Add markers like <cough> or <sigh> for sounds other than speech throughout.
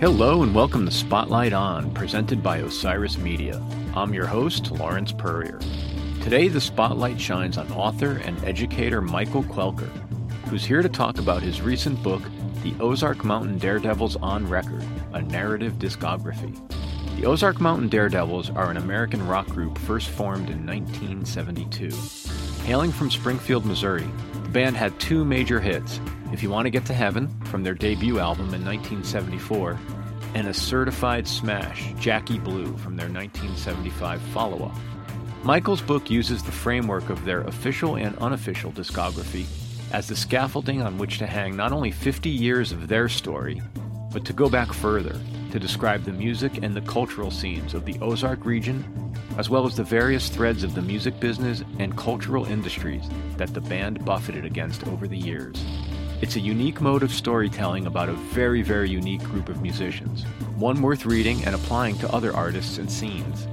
Hello and welcome to Spotlight On, presented by Osiris Media. I'm your host, Lawrence Peryer. Today, the spotlight shines on author and educator Michael Quelker, who's here to talk about his recent book, The Ozark Mountain Daredevils on Record, a narrative discography. The Ozark Mountain Daredevils are an American rock group first formed in 1972. Hailing from Springfield, Missouri, the band had two major hits if You Want to Get to Heaven from their debut album in 1974, and a certified smash, Jackie Blue, from their 1975 follow up. Michael's book uses the framework of their official and unofficial discography as the scaffolding on which to hang not only 50 years of their story, but to go back further to describe the music and the cultural scenes of the Ozark region, as well as the various threads of the music business and cultural industries that the band buffeted against over the years. It's a unique mode of storytelling about a very, very unique group of musicians, one worth reading and applying to other artists and scenes.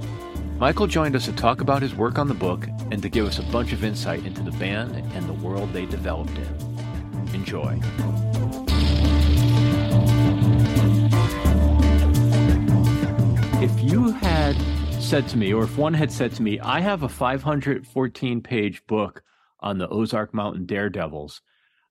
Michael joined us to talk about his work on the book and to give us a bunch of insight into the band and the world they developed in. Enjoy. If you had said to me, or if one had said to me, I have a 514 page book on the Ozark Mountain Daredevils,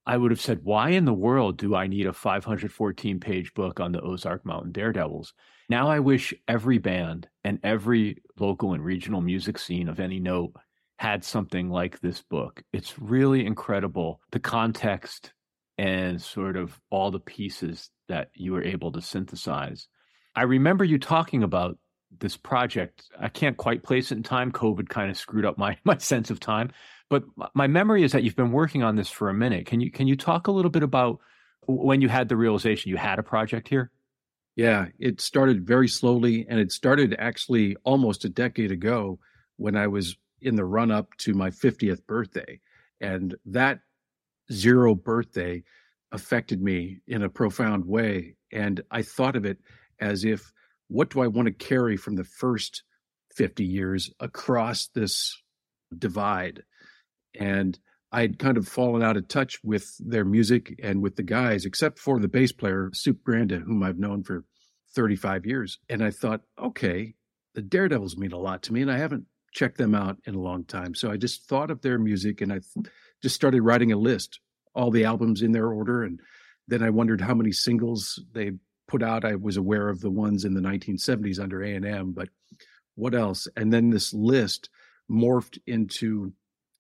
I would have said, why in the world do I need a 514 page book on the Ozark Mountain Daredevils? Now I wish every band and every local and regional music scene of any note had something like this book. It's really incredible the context and sort of all the pieces that you were able to synthesize. I remember you talking about this project. I can't quite place it in time. COVID kind of screwed up my <laughs> my sense of time. But my memory is that you've been working on this for a minute. Can you can you talk a little bit about when you had the realization you had a project here? Yeah, it started very slowly, and it started actually almost a decade ago when I was in the run up to my 50th birthday. And that zero birthday affected me in a profound way. And I thought of it as if, what do I want to carry from the first 50 years across this divide? and I'd kind of fallen out of touch with their music and with the guys, except for the bass player, Supe Granda, whom I've known for 35 years. And I thought, okay, the Daredevils mean a lot to me, and I haven't checked them out in a long time. So I just thought of their music and I just started writing a list, all the albums in their order. And then I wondered how many singles they put out. I was aware of the ones in the 1970s under A&M, but what else? And then this list morphed into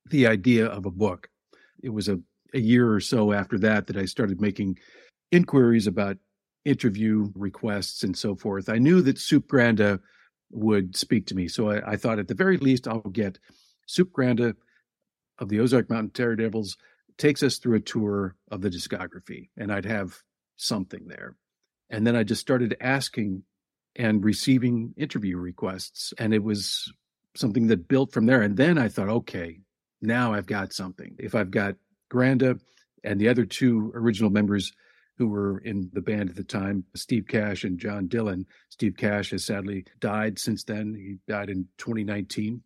the idea of a book. It was a, a year or so after that that I started making inquiries about interview requests and so forth. I knew that Supe Granda would speak to me. So I, I, thought at the very least I'll get Supe Granda of the Ozark Mountain Daredevils takes us through a tour of the discography and I'd have something there. And then I just started asking and receiving interview requests and it was something that built from there. And then I thought, okay, now I've got something. If I've got Granda and the other two original members who were in the band at the time, Steve Cash and John Dillon. Steve Cash has sadly died since then. He died in 2019.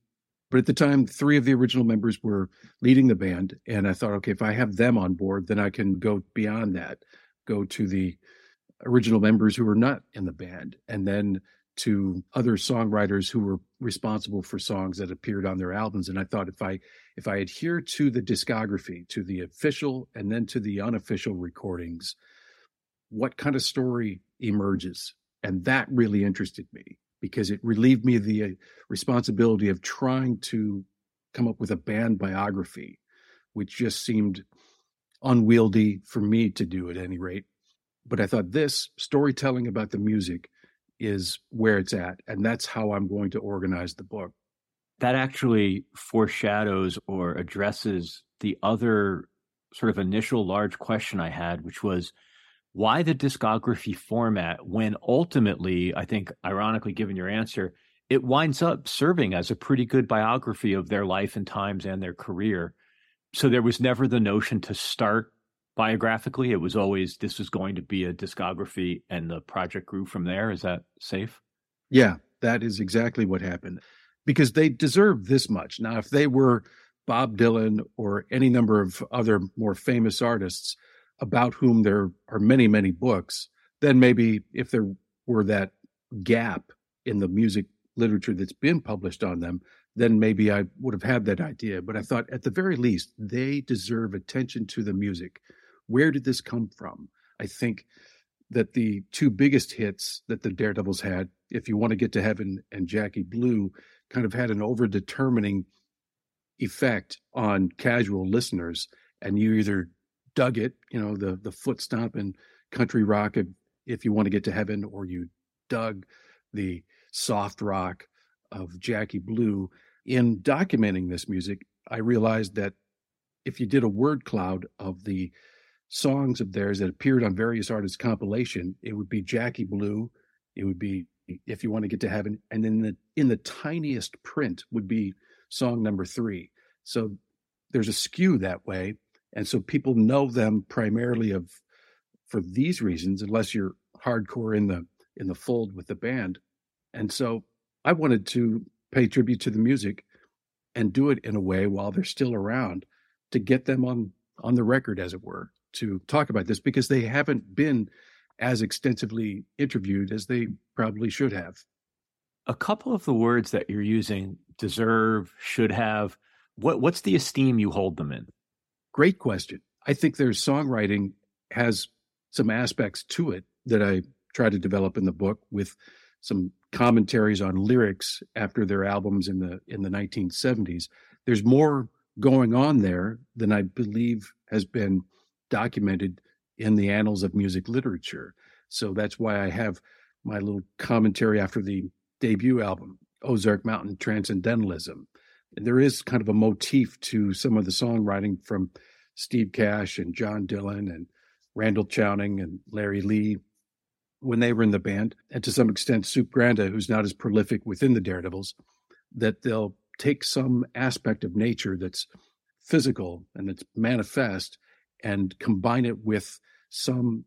But at the time, three of the original members were leading the band. And I thought, okay, if I have them on board, then I can go beyond that, go to the original members who were not in the band, and then to other songwriters who were responsible for songs that appeared on their albums and i thought if i if i adhere to the discography to the official and then to the unofficial recordings what kind of story emerges? And that really interested me because it relieved me of the uh, responsibility of trying to come up with a band biography which just seemed unwieldy for me to do at any rate. But i thought this storytelling about the music is where it's at. And that's how I'm going to organize the book. That actually foreshadows or addresses the other sort of initial large question I had, which was why the discography format when ultimately, I think, ironically, given your answer, it winds up serving as a pretty good biography of their life and times and their career. So there was never the notion to start biographically? It was always this was going to be a discography and the project grew from there. Is that safe? Yeah, that is exactly what happened because they deserve this much. Now, if they were Bob Dylan or any number of other more famous artists about whom there are many, many books, then maybe if there were that gap in the music literature that's been published on them, then maybe I would have had that idea. But I thought at the very least, they deserve attention to the music. Where did this come from? I think that the two biggest hits that the Daredevils had, If You Want to Get to Heaven and Jackie Blue, kind of had an over determining effect on casual listeners. And you either dug it, you know, the the foot stomping country rock if you want to get to heaven, or you dug the soft rock of Jackie Blue. In documenting this music, I realized that if you did a word cloud of the songs of theirs that appeared on various artists' compilation, it would be Jackie Blue, it would be If You Want to Get to Heaven, and then the, in the tiniest print would be song number three. So there's a skew that way. And so people know them primarily of for these reasons, unless you're hardcore in the in the fold with the band. And so I wanted to pay tribute to the music and do it in a way while they're still around to get them on on the record as it were to talk about this because they haven't been as extensively interviewed as they probably should have. A couple of the words that you're using deserve should have what what's the esteem you hold them in? Great question. I think their songwriting has some aspects to it that i try to develop in the book with some commentaries on lyrics after their albums in the in the 1970s. There's more going on there than I believe has been documented in the annals of music literature. So that's why I have my little commentary after the debut album, Ozark Mountain Transcendentalism. And there is kind of a motif to some of the songwriting from Steve Cash and John Dillon and Randle Chowning and Larry Lee when they were in the band, and to some extent, Supe Granda, who's not as prolific within the Daredevils, that they'll take some aspect of nature that's physical and that's manifest and combine it with some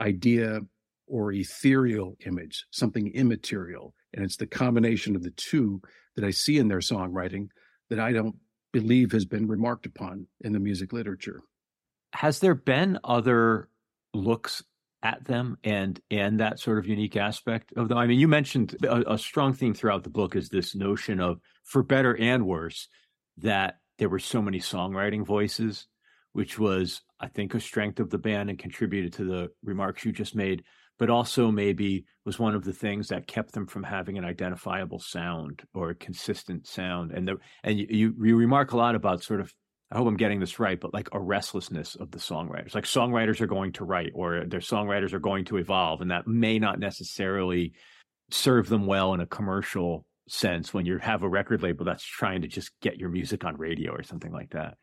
idea or ethereal image, something immaterial. And it's the combination of the two that I see in their songwriting that I don't believe has been remarked upon in the music literature. Has there been other looks at them and and that sort of unique aspect of them. I mean, you mentioned a, a, strong theme throughout the book is this notion of, for better and worse, that there were so many songwriting voices, which was, I think, a strength of the band and contributed to the remarks you just made, but also maybe was one of the things that kept them from having an identifiable sound or a consistent sound. And the and you, you, you remark a lot about sort of I hope I'm getting this right, but like a restlessness of the songwriters. Like songwriters are going to write or their songwriters are going to evolve, and that may not necessarily serve them well in a commercial sense when you have a record label that's trying to just get your music on radio or something like that.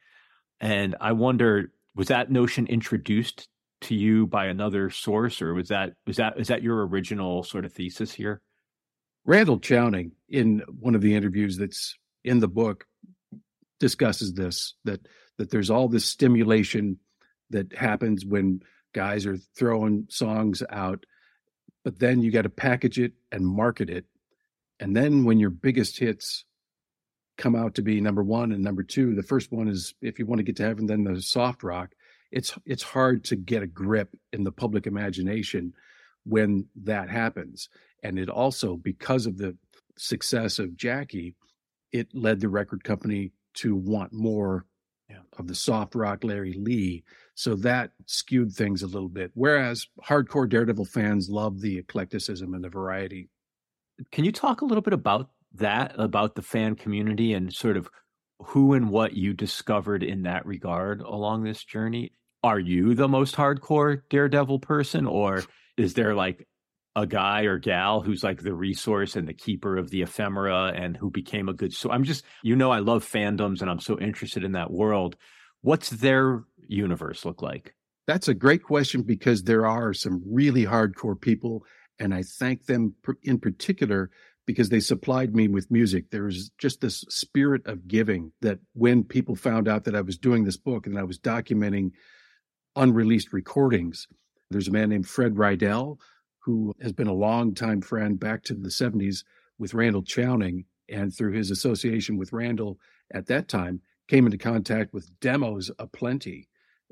And I wonder, was that notion introduced to you by another source, or was that was that is that your original sort of thesis here? Randle Chowning, in one of the interviews that's in the book, discusses this that that there's all this stimulation that happens when guys are throwing songs out but then you got to package it and market it and then when your biggest hits come out to be number 1 and number 2 the first one is if you want to get to heaven then the soft rock it's it's hard to get a grip in the public imagination when that happens and it also because of the success of Jackie it led the record company to want more yeah. of the soft rock Larry Lee. So that skewed things a little bit. Whereas hardcore Daredevil fans love the eclecticism and the variety. Can you talk a little bit about that, about the fan community and sort of who and what you discovered in that regard along this journey? Are you the most hardcore Daredevil person, or is there like a guy or gal who's like the resource and the keeper of the ephemera and who became a good so i'm just you know i love fandoms and i'm so interested in that world what's their universe look like that's a great question because there are some really hardcore people and i thank them in particular because they supplied me with music there was just this spirit of giving that when people found out that i was doing this book and i was documenting unreleased recordings. There's a man named Fred Rydell who has been a longtime friend back to the 70s with Randle Chowning. And through his association with Randle at that time, came into contact with demos aplenty.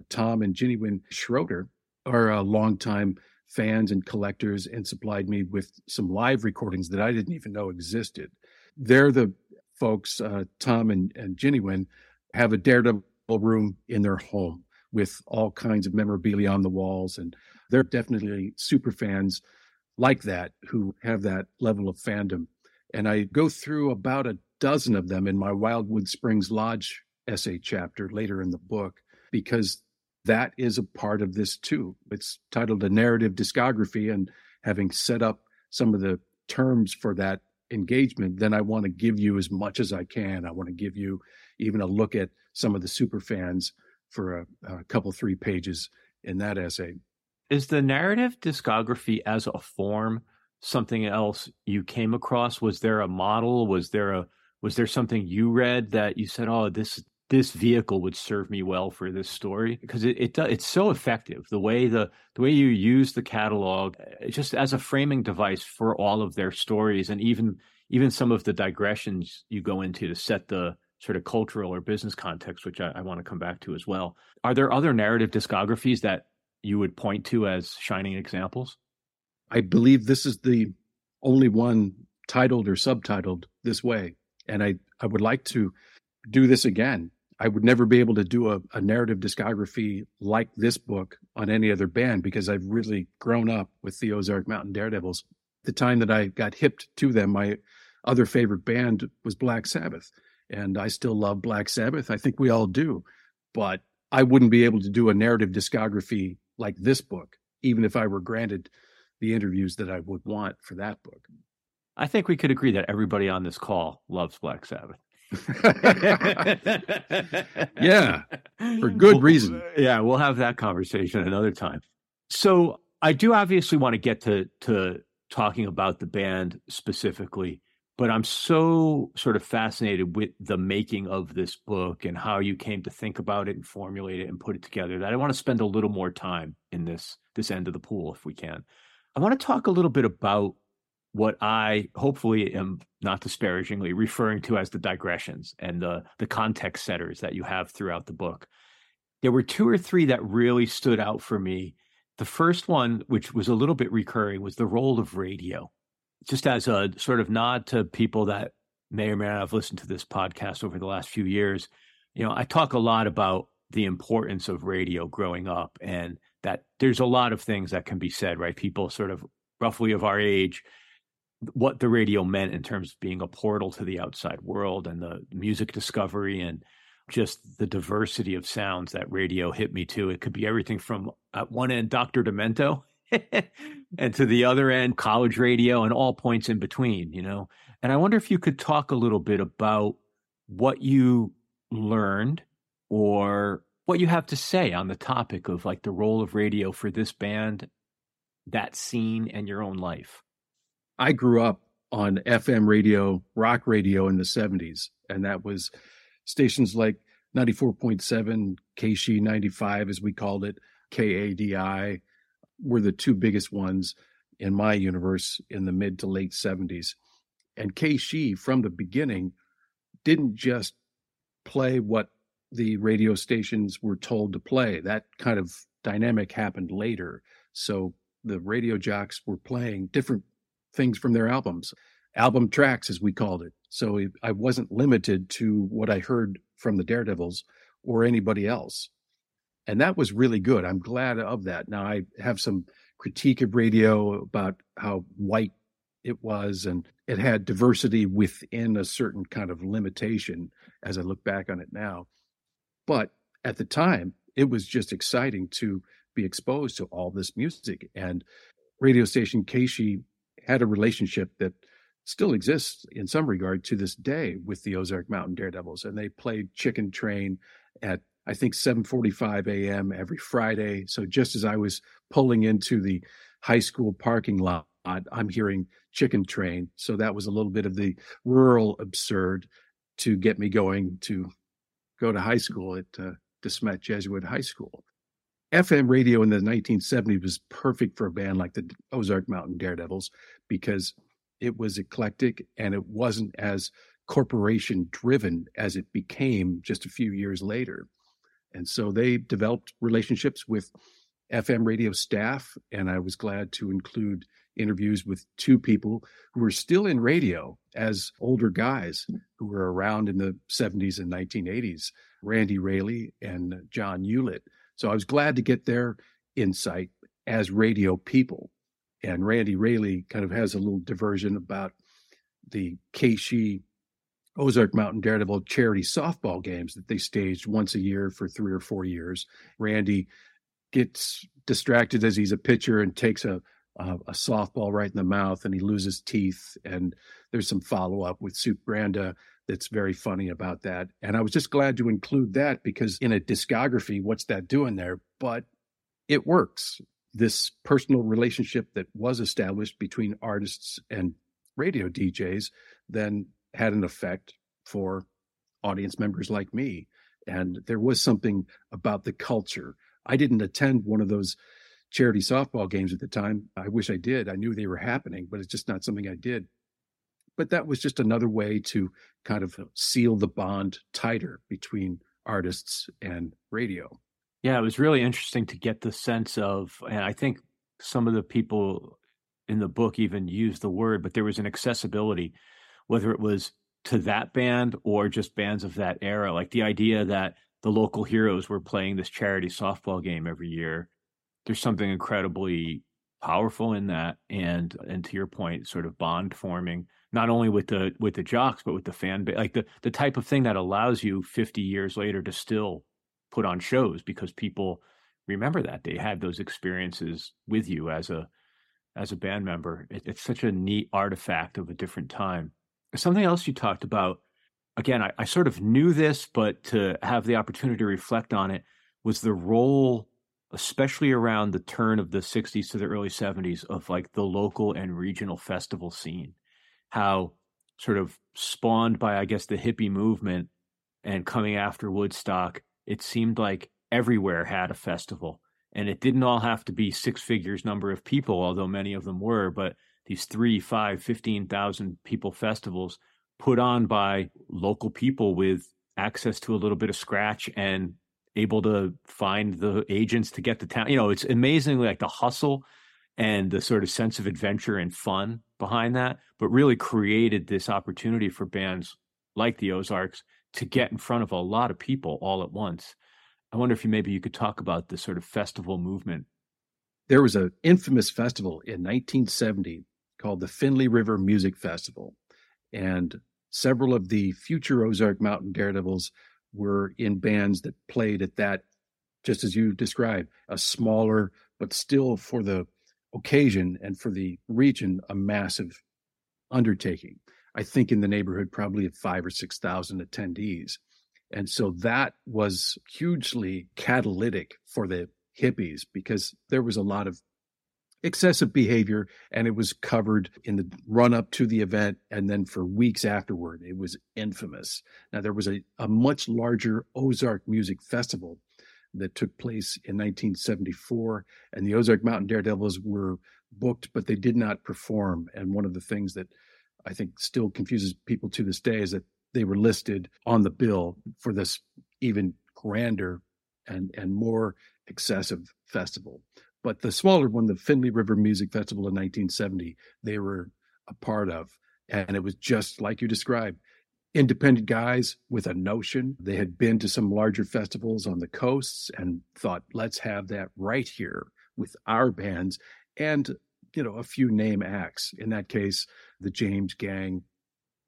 Tom and Ginny Wynn Schroeder are a longtime fans and collectors and supplied me with some live recordings that I didn't even know existed. They're the folks, uh, Tom and, and Ginny Wynn, have a Daredevil room in their home with all kinds of memorabilia on the walls. And they're definitely super fans like that who have that level of fandom. And I go through about a dozen of them in my Wildwood Springs Lodge essay chapter later in the book because that is a part of this too. It's titled A Narrative Discography. And having set up some of the terms for that engagement, then I want to give you as much as I can. I want to give you even a look at some of the super fans for a, a couple, three pages in that essay. Is the narrative discography as a form something else you came across? Was there a model? Was there a was there something you read that you said, "Oh, this this vehicle would serve me well for this story because it, it it's so effective. The way the the way you use the catalog eh, just as a framing device for all of their stories and even even some of the digressions you go into to set the sort of cultural or business context which I, I want to come back to as well. Are there other narrative discographies that you would point to as shining examples? I believe this is the only one titled or subtitled this way and i i would like to do this again I would never be able to do a, a, narrative discography like this book on any other band because I've really grown up with the Ozark Mountain Daredevils. The time that I got hipped to them, my other favorite band was Black Sabbath. And I still love Black Sabbath. I think we all do. But I wouldn't be able to do a narrative discography like this book, even if I were granted the interviews that I would want for that book. I think we could agree that everybody on this call loves Black Sabbath. Yeah, for good reason. Yeah, we'll have that conversation another time. So I do obviously want to get to to talking about the band specifically, but I'm so sort of fascinated with the making of this book and how you came to think about it and formulate it and put it together that I want to spend a little more time in this this end of the pool if we can. I want to talk a little bit about what I hopefully am not disparagingly referring to as the digressions and the the context setters that you have throughout the book. There were two or three that really stood out for me. The first one, which was a little bit recurring, was the role of radio. Just as a sort of nod to people that may or may not have listened to this podcast over the last few years, you know, I talk a lot about the importance of radio growing up and that there's a lot of things that can be said, right? People sort of roughly of our age what the radio meant in terms of being a portal to the outside world and the music discovery and just the diversity of sounds that radio hit me to. It could be everything from at one end Dr. Demento <laughs> and to the other end college radio and all points in between, you know. And I wonder if you could talk a little bit about what you learned or what you have to say on the topic of like the role of radio for this band, that scene and your own life. I grew up on FM radio, rock radio in the 70s, and that was stations like 94.7, KSHE 95, as we called it, KADI were the two biggest ones in my universe in the mid to late 70s. And KSHE, from the beginning, didn't just play what the radio stations were told to play. That kind of dynamic happened later. So the radio jocks were playing different things from their albums, album tracks, as we called it. So I wasn't limited to what I heard from the Daredevils or anybody else. And that was really good. I'm glad of that. Now I have some critique of radio about how white it was and it had diversity within a certain kind of limitation as I look back on it now. But at the time, it was just exciting to be exposed to all this music. And radio station KSHE had a relationship that still exists in some regard to this day with the Ozark Mountain Daredevils, and they played Chicken Train at I think 7:45 a.m. every Friday. So just as I was pulling into the high school parking lot, I'm hearing Chicken Train. So that was a little bit of the rural absurd to get me going to go to high school at uh, DeSmet Jesuit High School. FM radio in the 1970s was perfect for a band like the Ozark Mountain Daredevils because it was eclectic and it wasn't as corporation driven as it became just a few years later. And so they developed relationships with FM radio staff, and I was glad to include interviews with two people who were still in radio as older guys who were around in the 70s and 1980s Randy Raley and John Hewlett. So I was glad to get their insight as radio people. And Randy Raley kind of has a little diversion about the KSHE Ozark Mountain Daredevil charity softball games that they staged once a year for three or four years. Randy gets distracted as he's a pitcher and takes a a softball right in the mouth and he loses teeth and there's some follow up with Supe Granda that's very funny about that. And I was just glad to include that because in a discography, what's that doing there? But it works. This personal relationship that was established between artists and radio DJs then had an effect for audience members like me. And there was something about the culture. I didn't attend one of those charity softball games at the time. I wish I did. I knew they were happening, but it's just not something I did. But that was just another way to kind of seal the bond tighter between artists and radio. Yeah, it was really interesting to get the sense of, and I think some of the people in the book even used the word, but there was an accessibility, whether it was to that band or just bands of that era. Like the idea that the local heroes were playing this charity softball game every year. There's something incredibly powerful in that, and and to your point, sort of bond forming not only with the with the jocks but with the fan base, like the the type of thing that allows you 50 years later to still put on shows because people remember that they had those experiences with you as a as a band member. It, it's such a neat artifact of a different time. Something else you talked about, again, I, I sort of knew this, but to have the opportunity to reflect on it was the role, especially around the turn of the 60s to the early 70s, of like the local and regional festival scene. How sort of spawned by, I guess, the hippie movement and coming after Woodstock, it seemed like everywhere had a festival. And it didn't all have to be six figures number of people, although many of them were, but these three, five, 15,000 people festivals put on by local people with access to a little bit of scratch and able to find the agents to get the town. You know, it's amazingly like the hustle and the sort of sense of adventure and fun behind that, but really created this opportunity for bands like the Ozarks to get in front of a lot of people all at once. I wonder if you maybe you could talk about the sort of festival movement. There was an infamous festival in 1970 called the Finley River Music Festival. And several of the future Ozark Mountain Daredevils were in bands that played at that, just as you described, a smaller, but still for the occasion and for the region, a massive undertaking. I think in the neighborhood probably of five or 6,000 attendees. And so that was hugely catalytic for the hippies because there was a lot of excessive behavior and it was covered in the run up to the event and then for weeks afterward it was infamous now there was a, a much larger ozark music festival that took place in 1974 and the ozark mountain daredevils were booked but they did not perform and one of the things that i think still confuses people to this day is that they were listed on the bill for this even grander and and more excessive festival but the smaller one, the Finley River Music Festival in 1970, they were a part of. And it was just like you described independent guys with a notion. They had been to some larger festivals on the coasts and thought, let's have that right here with our bands and, you know, a few name acts. In that case, the James Gang,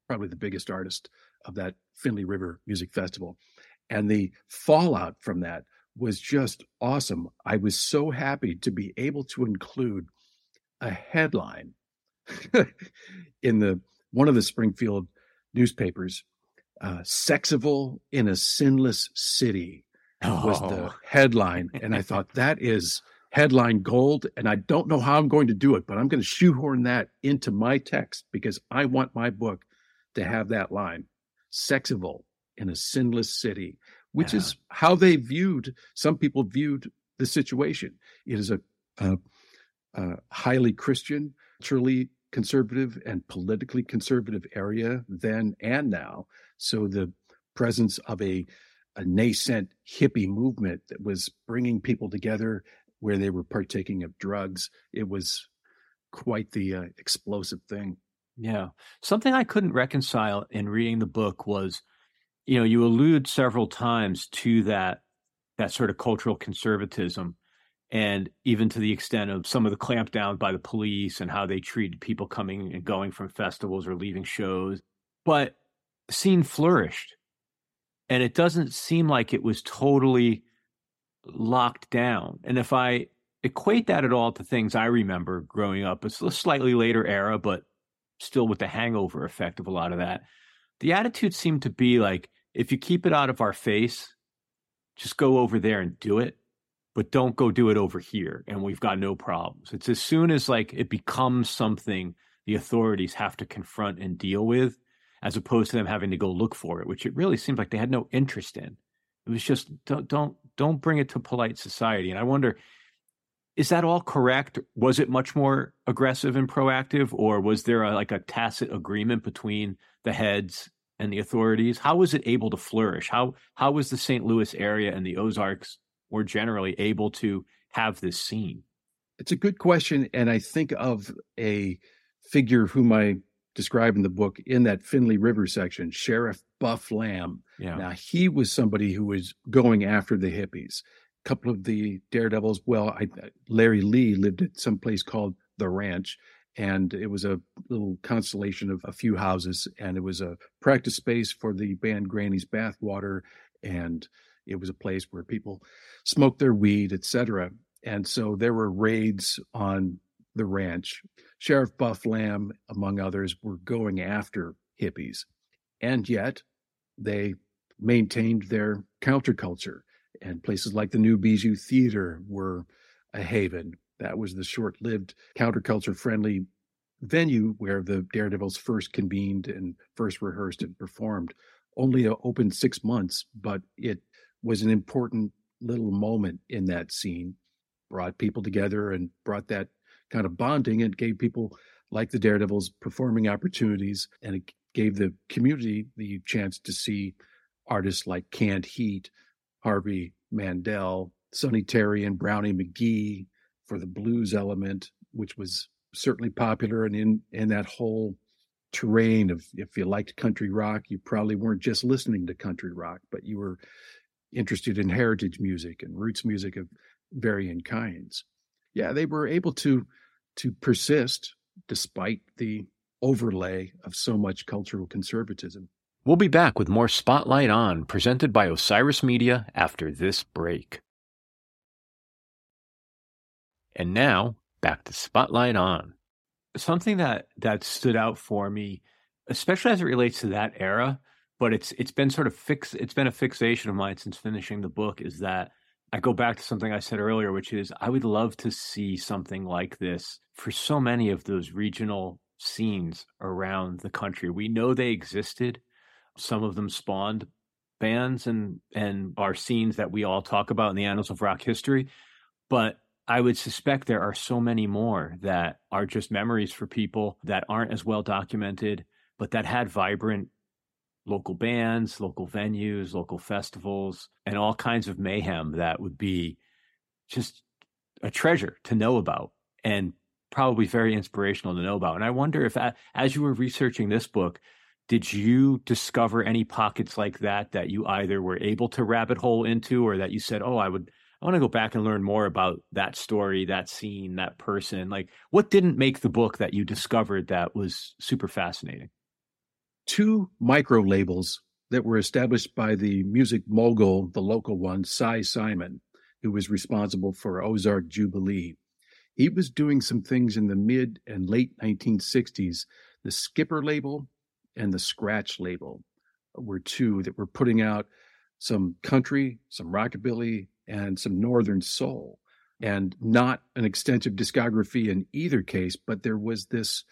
probably the biggest artist of that Finley River Music Festival. And the fallout from that was just awesome. I was so happy to be able to include a headline <laughs> in the one of the Springfield newspapers. Uh, Sexival in a sinless city oh. was the oh. headline, and I thought that is headline gold. And I don't know how I'm going to do it, but I'm going to shoehorn that into my text because I want my book to have that line. Sexival in a sinless city which yeah. is how they viewed some people viewed the situation. It is a, a, a highly Christian, truly conservative and politically conservative area then and now. So the presence of a, a nascent hippie movement that was bringing people together where they were partaking of drugs, it was quite the uh, explosive thing. Yeah. Something I couldn't reconcile in reading the book was, you know, you allude several times to that that sort of cultural conservatism and even to the extent of some of the clampdown by the police and how they treated people coming and going from festivals or leaving shows. But scene flourished. And it doesn't seem like it was totally locked down. And if I equate that at all to things I remember growing up, it's a slightly later era, but still with the hangover effect of a lot of that. The attitude seemed to be like, if you keep it out of our face, just go over there and do it, but don't go do it over here. And we've got no problems. It's as soon as like it becomes something the authorities have to confront and deal with, as opposed to them having to go look for it, which it really seemed like they had no interest in. It was just don't don't don't bring it to polite society. And I wonder is that all correct? Was it much more aggressive and proactive, or was there a, like a tacit agreement between the heads and the authorities? How was it able to flourish? How how was the St. Louis area and the Ozarks more generally able to have this scene? It's a good question, and I think of a figure whom I describe in the book in that Finley River section, Sheriff Buff Lamb. Yeah. Now he was somebody who was going after the hippies A couple of the daredevils. Well, I, uh, Larry Lee lived at some place called the Ranch, and it was a little constellation of a few houses, and it was a practice space for the band Granny's Bathwater, and it was a place where people smoked their weed, etc. And so there were raids on the ranch. Sheriff Buff Lamb, among others, were going after hippies, and yet they maintained their counterculture and places like the New Bijou Theater were a haven. That was the short lived counterculture friendly venue where the Daredevils first convened and first rehearsed and performed. Only opened six months, but it was an important little moment in that scene. Brought people together and brought that kind of bonding and gave people like the Daredevils performing opportunities. And it gave the community the chance to see artists like Canned Heat, Harvey Mandel, Sonny Terry, and Brownie McGhee for the blues element, which was certainly popular. And in, in that whole terrain of if you liked country rock, you probably weren't just listening to country rock, but you were interested in heritage music and roots music of varying kinds. Yeah, they were able to to persist despite the overlay of so much cultural conservatism. We'll be back with more Spotlight On, presented by Osiris Media after this break. And now, back to Spotlight On. Something that that stood out for me, especially as it relates to that era, but it's it's been sort of fix it's been a fixation of mine since finishing the book is that I go back to something I said earlier, which is I would love to see something like this for so many of those regional scenes around the country. We know they existed some of them spawned bands and and are scenes that we all talk about in the annals of rock history. But I would suspect there are so many more that are just memories for people that aren't as well documented, but that had vibrant local bands, local venues, local festivals, and all kinds of mayhem that would be just a treasure to know about and probably very inspirational to know about. And I wonder if, as you were researching this book, did you discover any pockets like that that you either were able to rabbit hole into or that you said oh i would i want to go back and learn more about that story that scene that person like what didn't make the book that you discovered that was super fascinating? Two micro labels that were established by the music mogul the local one Si Siman who was responsible for ozark jubilee he was doing some things in the mid and late 1960s the skipper label and the Scratch label were two that were putting out some country, some rockabilly, and some northern soul. And not an extensive discography in either case, but there was this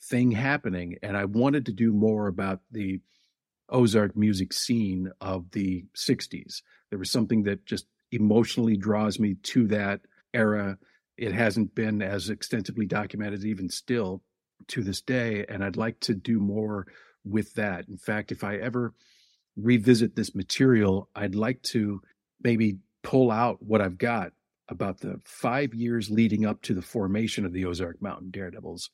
thing happening. And I wanted to do more about the Ozark music scene of the 60s. There was something that just emotionally draws me to that era. It hasn't been as extensively documented, even still to this day. And I'd like to do more with that. In fact, if I ever revisit this material, I'd like to maybe pull out what I've got about the five years leading up to the formation of the Ozark Mountain Daredevils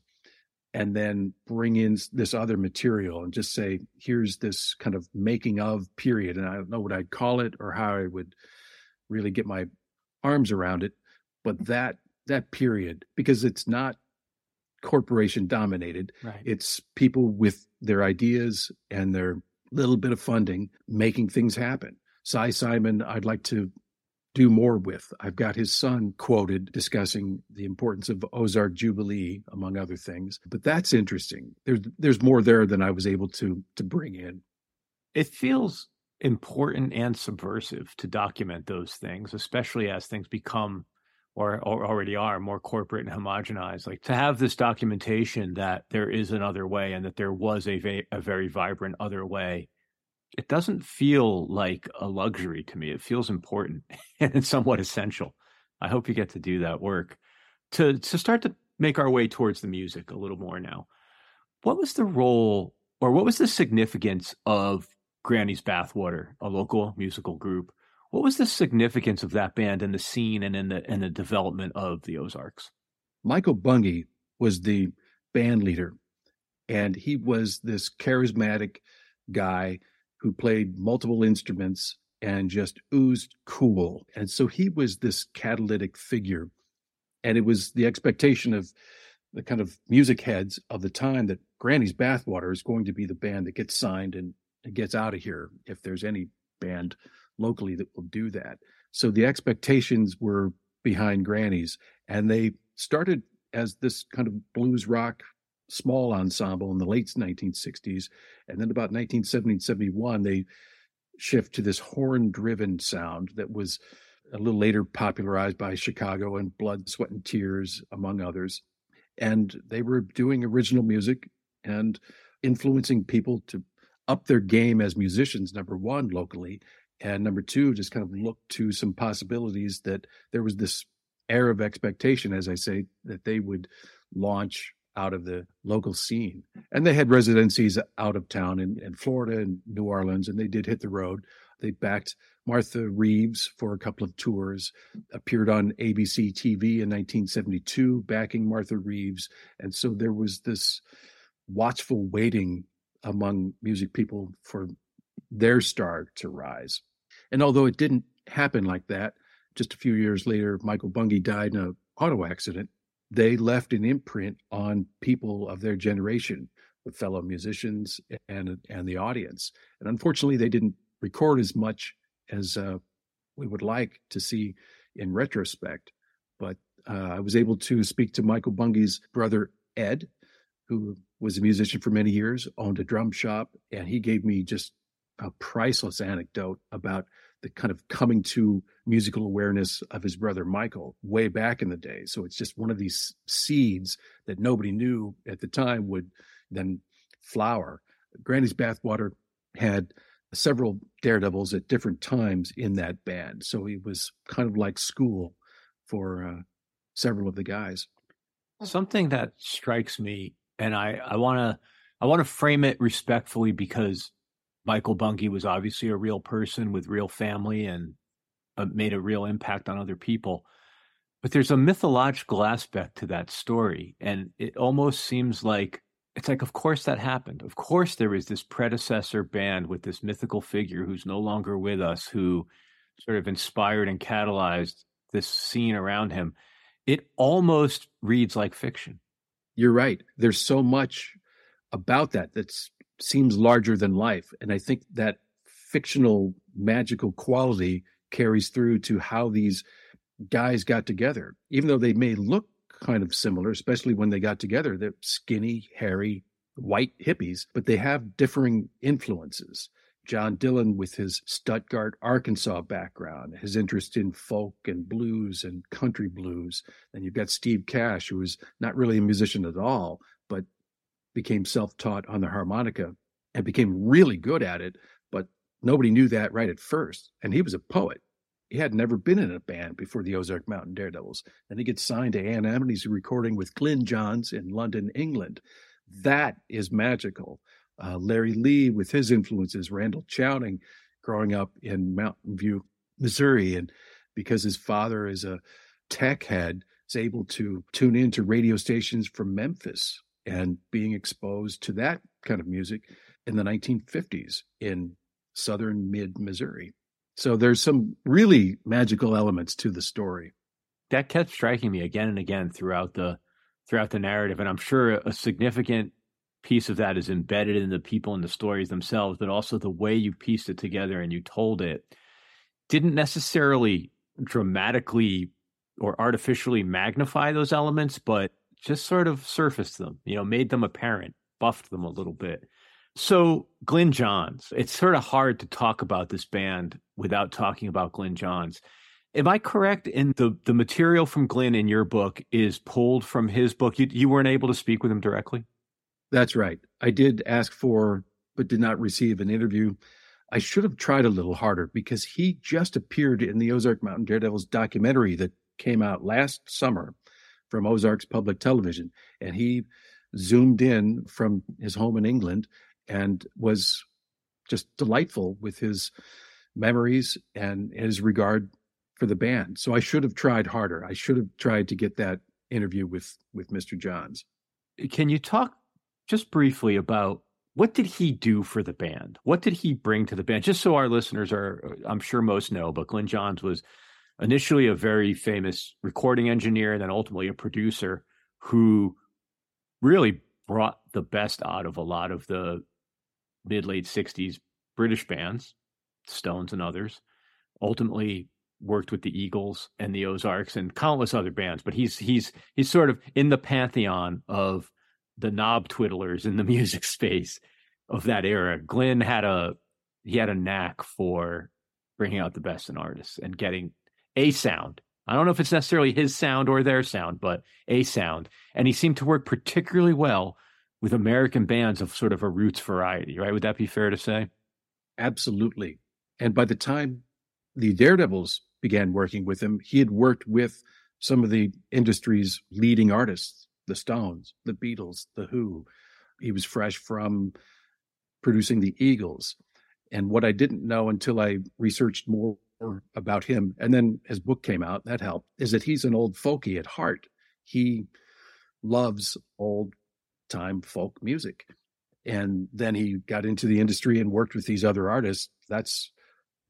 and then bring in this other material and just say, here's this kind of making of period. And I don't know what I'd call it or how I would really get my arms around it. But that that period, because it's not corporation dominated. Right. It's people with their ideas and their little bit of funding making things happen. Si Siman, I'd like to do more with. I've got his son quoted discussing the importance of Ozark Jubilee, among other things. But that's interesting. There's there's more there than I was able to to bring in. It feels important and subversive to document those things, especially as things become or, or already are more corporate and homogenized. Like to have this documentation that there is another way and that there was a, va- a very vibrant other way it doesn't feel like a luxury to me. It feels important <laughs> and somewhat essential. I hope you get to do that work. To to start to make our way towards the music a little more now. What was the role or what was the significance of Granny's Bathwater, a local musical group? What was the significance of that band in the scene and in the in the development of the Ozarks? Michael Bungie was the band leader, and he was this charismatic guy who played multiple instruments and just oozed cool. And so he was this catalytic figure. And it was the expectation of the kind of music heads of the time that Granny's Bathwater is going to be the band that gets signed and, and gets out of here if there's any band locally that will do that. So the expectations were behind Granny's, and they started as this kind of blues rock small ensemble in the late 1960s. And then about 1970 71, they shift to this horn driven sound that was a little later popularized by Chicago and Blood, Sweat, and Tears, among others. And they were doing original music and influencing people to up their game as musicians, number one, locally. And number two, just kind of look to some possibilities that there was this air of expectation, as I say, that they would launch out of the local scene. And they had residencies out of town in, in Florida and New Orleans, and they did hit the road. They backed Martha Reeves for a couple of tours, appeared on ABC TV in 1972, backing Martha Reeves. And so there was this watchful waiting among music people for their star to rise. And although it didn't happen like that, just a few years later, Michael Bungie died in an auto accident they left an imprint on people of their generation, the fellow musicians and and the audience. And unfortunately, they didn't record as much as uh, we would like to see in retrospect. But uh, I was able to speak to Michael Bungie's brother Ed, who was a musician for many years, owned a drum shop, and he gave me just a priceless anecdote about the kind of coming to musical awareness of his brother Michael way back in the day. So it's just one of these seeds that nobody knew at the time would then flower. Granny's Bathwater had several daredevils at different times in that band. So it was kind of like school for uh, several of the guys. Something that strikes me, and I, I want to I want to frame it respectfully because Michael Bungie was obviously a real person with real family and uh, made a real impact on other people. But there's a mythological aspect to that story. And it almost seems like it's like, of course that happened. Of course there is this predecessor band with this mythical figure who's no longer with us, who sort of inspired and catalyzed this scene around him. It almost reads like fiction. You're right. There's so much about that that's seems larger than life. And I think that fictional magical quality carries through to how these guys got together. Even though they may look kind of similar, especially when they got together, they're skinny, hairy, white hippies, but they have differing influences. John Dillon, with his Stuttgart, Arkansas background, his interest in folk and blues and country blues. And you've got Steve Cash, who was not really a musician at all, became self taught on the harmonica and became really good at it, but nobody knew that right at first. And he was a poet. he had never been in a band before the Ozark Mountain Daredevils. And he gets signed to A&M he's recording with Glyn Johns in London, England. That is magical. Uh, Larry Lee with his influences, Randle Chowning growing up in Mountain View, Missouri. And because his father is a tech head, is able to tune into radio stations from Memphis and being exposed to that kind of music in the 1950s in southern mid Missouri. So there's some really magical elements to the story. That kept striking me again and again throughout the throughout the narrative, and I'm sure a significant piece of that is embedded in the people and the stories themselves, but also the way you pieced it together and you told it didn't necessarily dramatically or artificially magnify those elements, but just sort of surfaced them, you know, made them apparent, buffed them a little bit. So, Glyn Johns, it's sort of hard to talk about this band without talking about Glyn Johns. Am I correct in the the material from Glyn in your book is pulled from his book? You, you weren't able to speak with him directly? That's right. I did ask for, but did not receive an interview. I should have tried a little harder because he just appeared in the Ozark Mountain Daredevils documentary that came out last summer from Ozarks Public Television. And he zoomed in from his home in England and was just delightful with his memories and his regard for the band. So I should have tried harder. I should have tried to get that interview with with Mr. Johns. Can you talk just briefly about what did he do for the band? What did he bring to the band? Just so our listeners are, I'm sure most know, but Glyn Johns was initially a very famous recording engineer and then ultimately a producer who really brought the best out of a lot of the mid late 60s British bands, Stones and others. Ultimately worked with the Eagles and the Ozarks and countless other bands, but he's he's he's sort of in the pantheon of the knob twiddlers in the <laughs> music space of that era. Glyn had a he had a knack for bringing out the best in artists and getting a sound. I don't know if it's necessarily his sound or their sound, but a sound. And he seemed to work particularly well with American bands of sort of a roots variety, right? Would that be fair to say? Absolutely. And by the time the Daredevils began working with him, he had worked with some of the industry's leading artists the Stones, the Beatles, the Who. He was fresh from producing the Eagles. And what I didn't know until I researched more about him, and then his book came out, that helped, is that he's an old folkie at heart. He loves old time folk music. And then he got into the industry and worked with these other artists. That's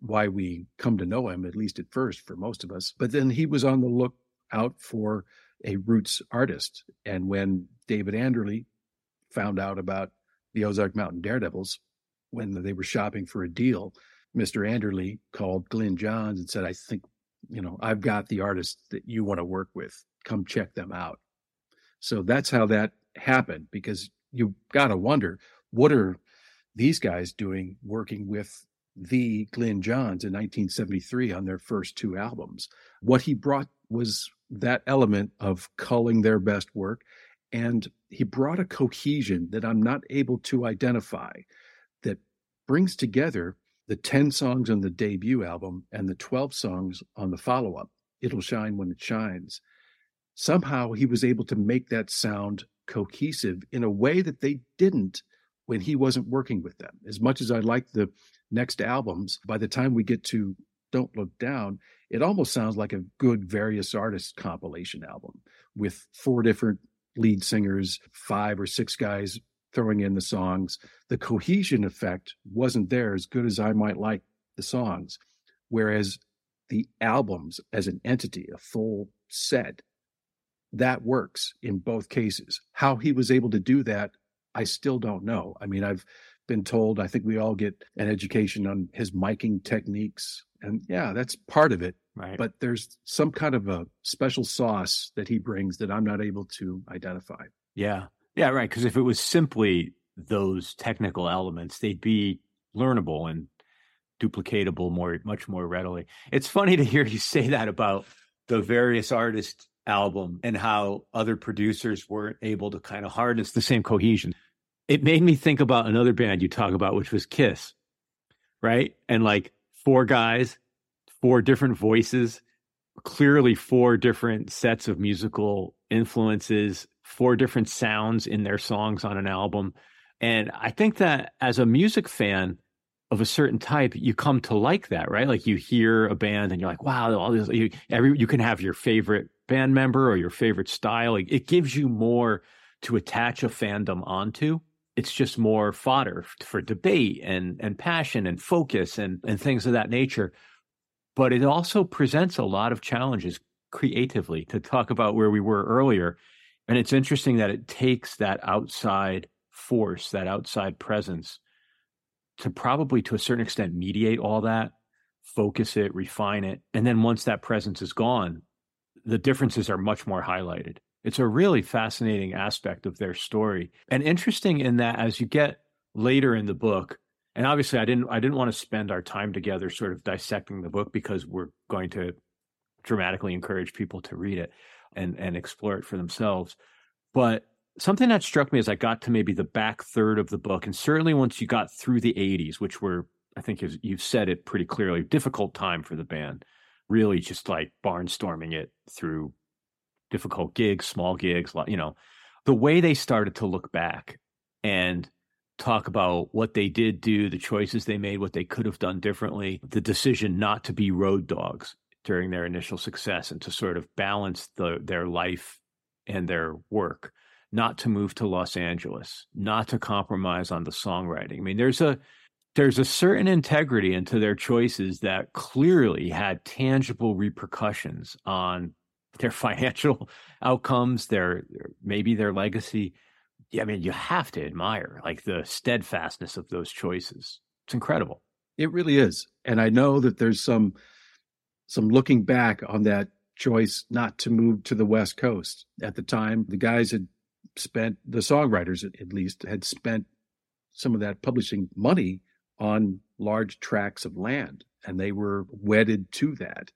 why we come to know him, at least at first, for most of us. But then he was on the lookout for a roots artist. And when David Anderle found out about the Ozark Mountain Daredevils, when they were shopping for a deal, Mr. Anderle called Glyn Johns and said, I think, you know, I've got the artists that you want to work with. Come check them out. So that's how that happened because you got to wonder what are these guys doing working with the Glyn Johns in 1973 on their first two albums. What he brought was that element of culling their best work. And he brought a cohesion that I'm not able to identify that brings together the 10 songs on the debut album and the 12 songs on the follow up, It'll Shine When It Shines. Somehow he was able to make that sound cohesive in a way that they didn't when he wasn't working with them. As much as I like the next albums, by the time we get to Don't Look Down, it almost sounds like a good various artists compilation album with four different lead singers, five or six guys throwing in the songs. The cohesion effect wasn't there as good as I might like the songs. Whereas the albums as an entity, a full set, that works in both cases. How he was able to do that, I still don't know. I mean, I've been told, I think we all get an education on his miking techniques. And yeah, that's part of it. Right. But there's some kind of a special sauce that he brings that I'm not able to identify. Yeah. Yeah, right. Because if it was simply those technical elements, they'd be learnable and duplicatable more much more readily. It's funny to hear you say that about the various artists album and how other producers weren't able to kind of harness the same cohesion it made me think about another band you talk about, which was Kiss, right? And like four guys, four different voices, clearly four different sets of musical influences, four different sounds in their songs on an album. And I think that as a music fan of a certain type, you come to like that, right? Like you hear a band and you're like, wow, all this, you, every, you can have your favorite band member or your favorite style. Like it gives you more to attach a fandom onto. It's just more fodder for debate and, and passion and focus and, and things of that nature. But it also presents a lot of challenges creatively to talk about where we were earlier. And it's interesting that it takes that outside force, that outside presence, to probably to a certain extent mediate all that, focus it, refine it. And then once that presence is gone, the differences are much more highlighted. It's a really fascinating aspect of their story. And interesting in that as you get later in the book, and obviously I didn't I didn't want to spend our time together sort of dissecting the book because we're going to dramatically encourage people to read it and and explore it for themselves. But something that struck me as I got to maybe the back third of the book, and certainly once you got through the 80s, which were, I think you've said it pretty clearly, difficult time for the band, really just like barnstorming it through difficult gigs, small gigs, you know, the way they started to look back and talk about what they did do, the choices they made, what they could have done differently, the decision not to be road dogs during their initial success and to sort of balance the, their life and their work not to move to Los Angeles, not to compromise on the songwriting. I mean, there's a there's a certain integrity into their choices that clearly had tangible repercussions on their <laughs> financial outcomes, their maybe their legacy. I mean, you have to admire like the steadfastness of those choices. It's incredible. It really is. And I know that there's some some looking back on that choice not to move to the West Coast. At the time, the guys had spent the songwriters at least had spent some of that publishing money on large tracts of land and they were wedded to that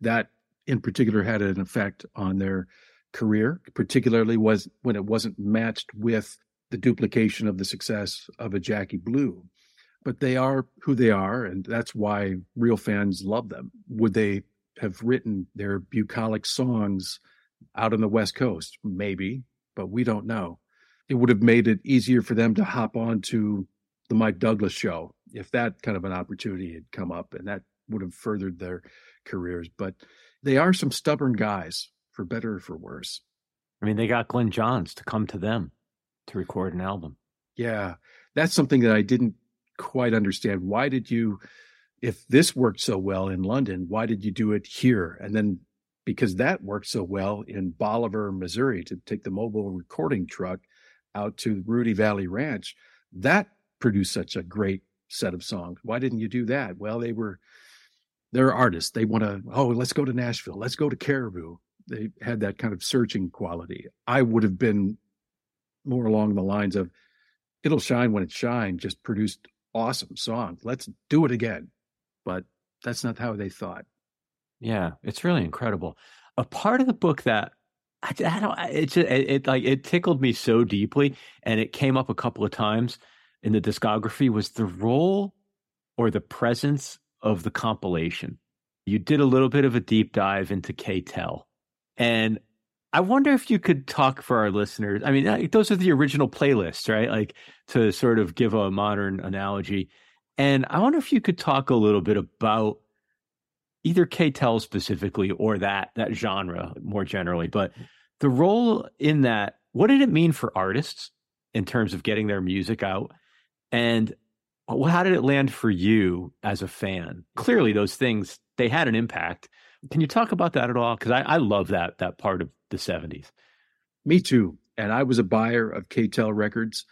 that in particular had an effect on their career particularly was when it wasn't matched with the duplication of the success of a Jackie Blue but they are who they are and that's why real fans love them would they have written their bucolic songs out on the west coast maybe but we don't know. It would have made it easier for them to hop on to the Mike Douglas show if that kind of an opportunity had come up, and that would have furthered their careers. But they are some stubborn guys, for better or for worse. I mean, they got Glyn Johns to come to them to record an album. Yeah, that's something that I didn't quite understand. Why did you, if this worked so well in London, why did you do it here? And then because that worked so well in Bolivar, Missouri, to take the mobile recording truck out to Ruedi Valley Ranch. That produced such a great set of songs. Why didn't you do that? Well, they were they're artists. They want to, oh, let's go to Nashville. Let's go to Caribou. They had that kind of searching quality. I would have been more along the lines of it'll shine when it shines, just produced awesome songs. Let's do it again. But that's not how they thought. Yeah, it's really incredible. A part of the book that I, I don't, it just, it, it like it tickled me so deeply, and it came up a couple of times in the discography was the role or the presence of the compilation. You did a little bit of a deep dive into K-tel, and I wonder if you could talk for our listeners. I mean, those are the original playlists, right? Like to sort of give a modern analogy. And I wonder if you could talk a little bit about either K-tel specifically or that that genre more generally, but the role in that, what did it mean for artists in terms of getting their music out? And how did it land for you as a fan? Clearly, those things they had an impact. Can you talk about that at all? Because I, I love that that part of the '70s. Me too. And I was a buyer of K-tel records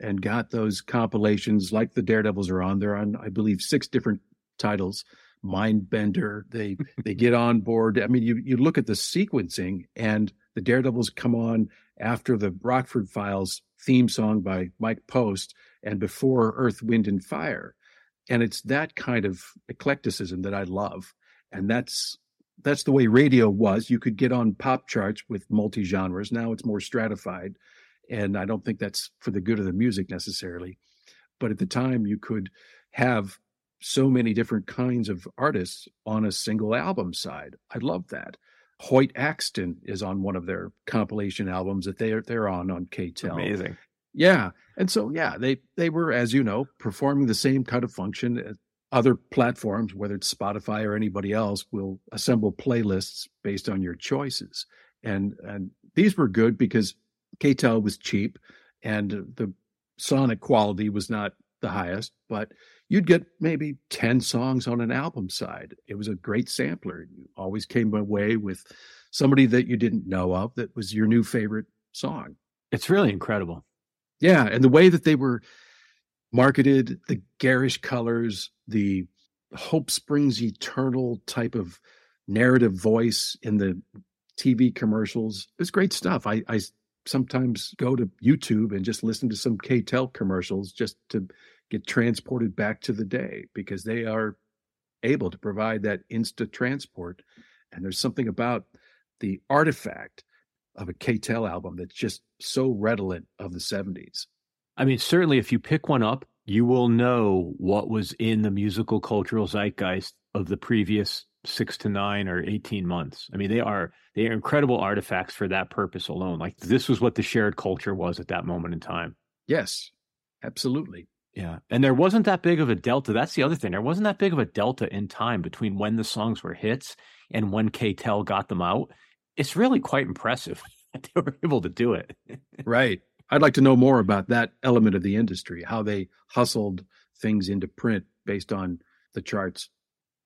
and got those compilations like the Daredevils are on. They're on, I believe, six different titles mind bender. They <laughs> they get on board. I mean, you you look at the sequencing, and the Daredevils come on after the Rockford Files theme song by Mike Post, and before Earth, Wind, and Fire, and it's that kind of eclecticism that I love, and that's that's the way radio was. You could get on pop charts with multi genres. Now it's more stratified, and I don't think that's for the good of the music necessarily. But at the time, you could have so many different kinds of artists on a single album side. I love that. Hoyt Axton is on one of their compilation albums that they're they're on on KTEL. Amazing. Yeah. And so yeah, they they were as you know performing the same kind of function uh, other platforms whether it's Spotify or anybody else will assemble playlists based on your choices. And and these were good because KTEL was cheap and the sonic quality was not the highest, but you'd get maybe 10 songs on an album side. It was a great sampler. You always came away with somebody that you didn't know of that was your new favorite song. It's really incredible. Yeah. And the way that they were marketed, the garish colors, the Hope Springs Eternal type of narrative voice in the TV commercials. It's great stuff. I, I sometimes go to YouTube and just listen to some KTEL commercials just to get transported back to the day because they are able to provide that insta transport. And there's something about the artifact of a KTEL album that's just so redolent of the 70s. I mean, certainly if you pick one up, you will know what was in the musical cultural zeitgeist of the previous six to nine or 18 months. I mean, they are they are incredible artifacts for that purpose alone. Like this was what the shared culture was at that moment in time. Yes, absolutely. Yeah. And there wasn't that big of a delta. That's the other thing. There wasn't that big of a delta in time between when the songs were hits and when KTEL got them out. It's really quite impressive <laughs> that they were able to do it. right. I'd like to know more about that element of the industry, how they hustled things into print based on the charts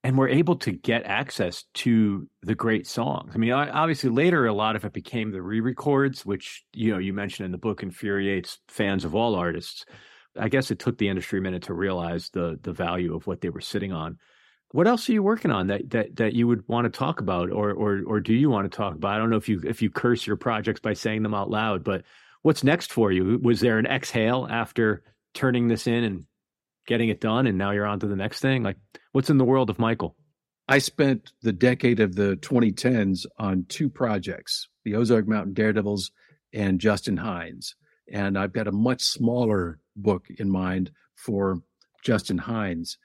and we're able to get access to the great songs. I mean, obviously later a lot of it became the re-records, which you know you mentioned in the book infuriates fans of all artists. I guess it took the industry a minute to realize the the value of what they were sitting on. What else are you working on that that that you would want to talk about, or or or do you want to talk about? I don't know if you if you curse your projects by saying them out loud, but what's next for you? Was there an exhale after turning this in and getting it done and now you're on to the next thing like what's in the world of michael i spent the decade of the 2010s on two projects the ozark mountain daredevils and justin Hinds. and i've got a much smaller book in mind for justin Hinds.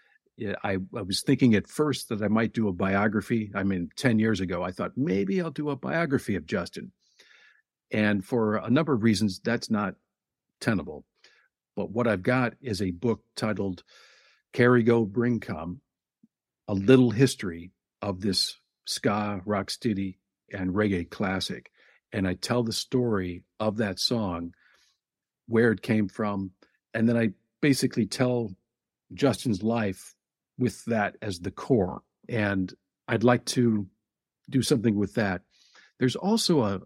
I, I was thinking at first that i might do a biography i mean 10 years ago i thought maybe i'll do a biography of justin and for a number of reasons that's not tenable but what I've got is a book titled Carry Go Bring Come, a little history of this ska, rocksteady, and reggae classic. And I tell the story of that song, where it came from, and then I basically tell Justin's life with that as the core. And I'd like to do something with that. There's also a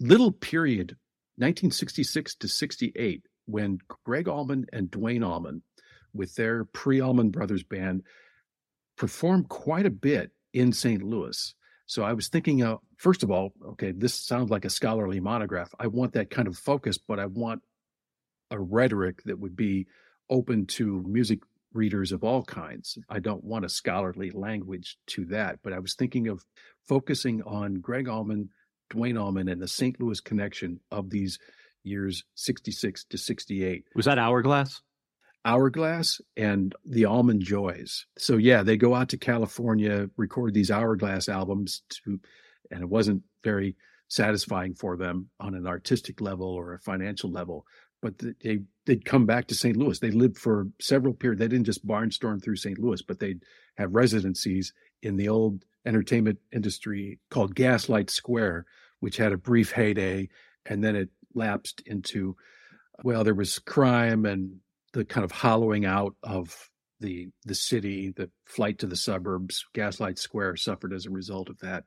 little period, 1966 to 68, when Gregg Allman and Duane Allman, with their pre Allman Brothers band, performed quite a bit in St. Louis. So I was thinking, uh, first of all, okay, this sounds like a scholarly monograph. I want that kind of focus, but I want a rhetoric that would be open to music readers of all kinds. I don't want a scholarly language to that, but I was thinking of focusing on Gregg Allman, Duane Allman, and the St. Louis connection of these years 66 to 68. Was that Hourglass? Hourglass and the Allman Joys. So yeah, they go out to California, record these Hourglass albums to and it wasn't very satisfying for them on an artistic level or a financial level. But they they'd come back to St. Louis. They lived for several periods. They didn't just barnstorm through St. Louis, but they'd have residencies in the old entertainment industry called Gaslight Square, which had a brief heyday, and then it lapsed into well there was crime and the kind of hollowing out of the the city the flight to the suburbs. Gaslight square suffered as a result of that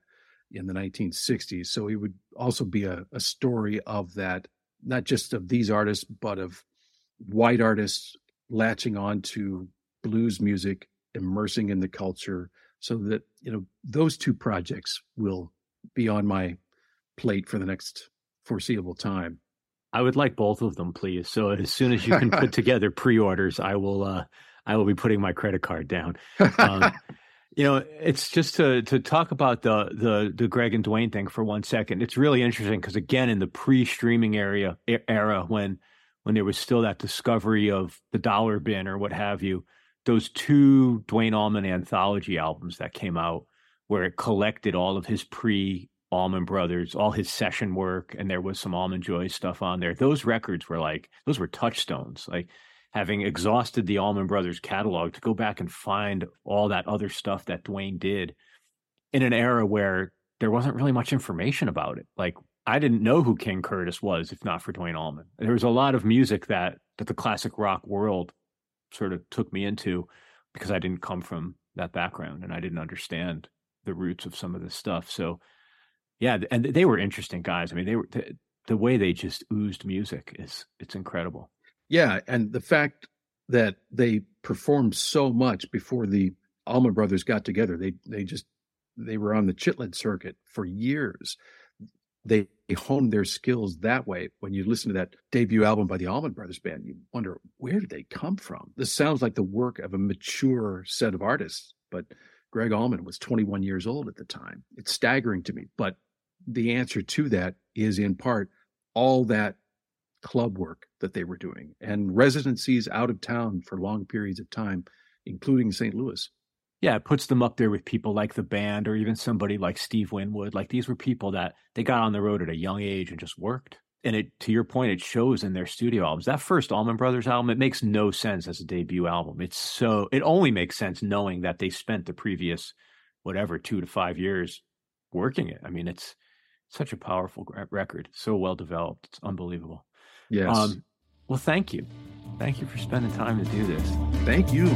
in the 1960s so it would also be a, a story of that not just of these artists but of white artists latching on to blues music immersing in the culture so that you know those two projects will be on my plate for the next foreseeable time. I would like both of them, please. So as soon as you can put <laughs> together pre-orders, I will. Uh, I will be putting my credit card down. Um, <laughs> you know, it's just to to talk about the the the Gregg and Duane thing for one second. It's really interesting because again, in the pre-streaming area era, when when there was still that discovery of the dollar bin or what have you, those two Duane Allman anthology albums that came out where it collected all of his pre Allman Brothers, all his session work, and there was some Allman Joy stuff on there. Those records were like those were touchstones. Like having exhausted the Allman Brothers catalog to go back and find all that other stuff that Duane did in an era where there wasn't really much information about it. Like I didn't know who King Curtis was if not for Duane Allman. There was a lot of music that that the classic rock world sort of took me into because I didn't come from that background and I didn't understand the roots of some of this stuff. So yeah, and they were interesting guys. I mean, they were the, the way they just oozed music is it's incredible. Yeah, and the fact that they performed so much before the Allman Brothers got together, they they just they were on the Chitlin circuit for years. They honed their skills that way. When you listen to that debut album by the Allman Brothers Band, you wonder where did they come from? This sounds like the work of a mature set of artists, but Gregg Allman was 21 years old at the time. It's staggering to me, but the answer to that is in part all that club work that they were doing and residencies out of town for long periods of time, including St. Louis. Yeah, it puts them up there with people like the band or even somebody like Steve Winwood. Like these were people that they got on the road at a young age and just worked. And it to your point, it shows in their studio albums. That first Allman Brothers album, it makes no sense as a debut album. It's so it only makes sense knowing that they spent the previous whatever two to five years working it. I mean, it's such a powerful record, so well developed. It's unbelievable. Yes. Um, well, thank you. Thank you for spending time to do this. Thank you.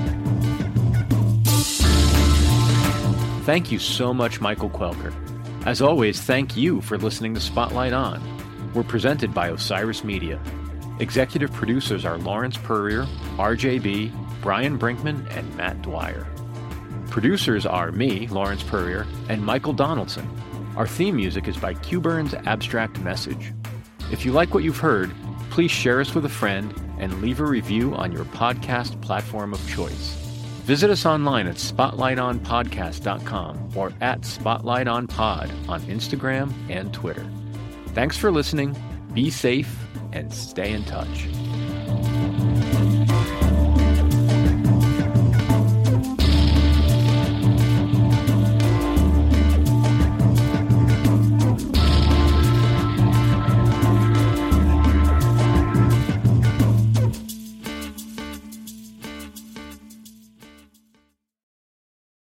Thank you so much, Michael Quelker. As always, thank you for listening to Spotlight On. We're presented by Osiris Media. Executive producers are Lawrence Peryer, RJB, Brian Brinkman, and Matt Dwyer. Producers are me, Lawrence Peryer, and Michael Donaldson. Our theme music is by Q-Burn's Abstract Message. If you like what you've heard, please share us with a friend and leave a review on your podcast platform of choice. Visit us online at spotlightonpodcast.com or at spotlightonpod on Instagram and Twitter. Thanks for listening, be safe, and stay in touch.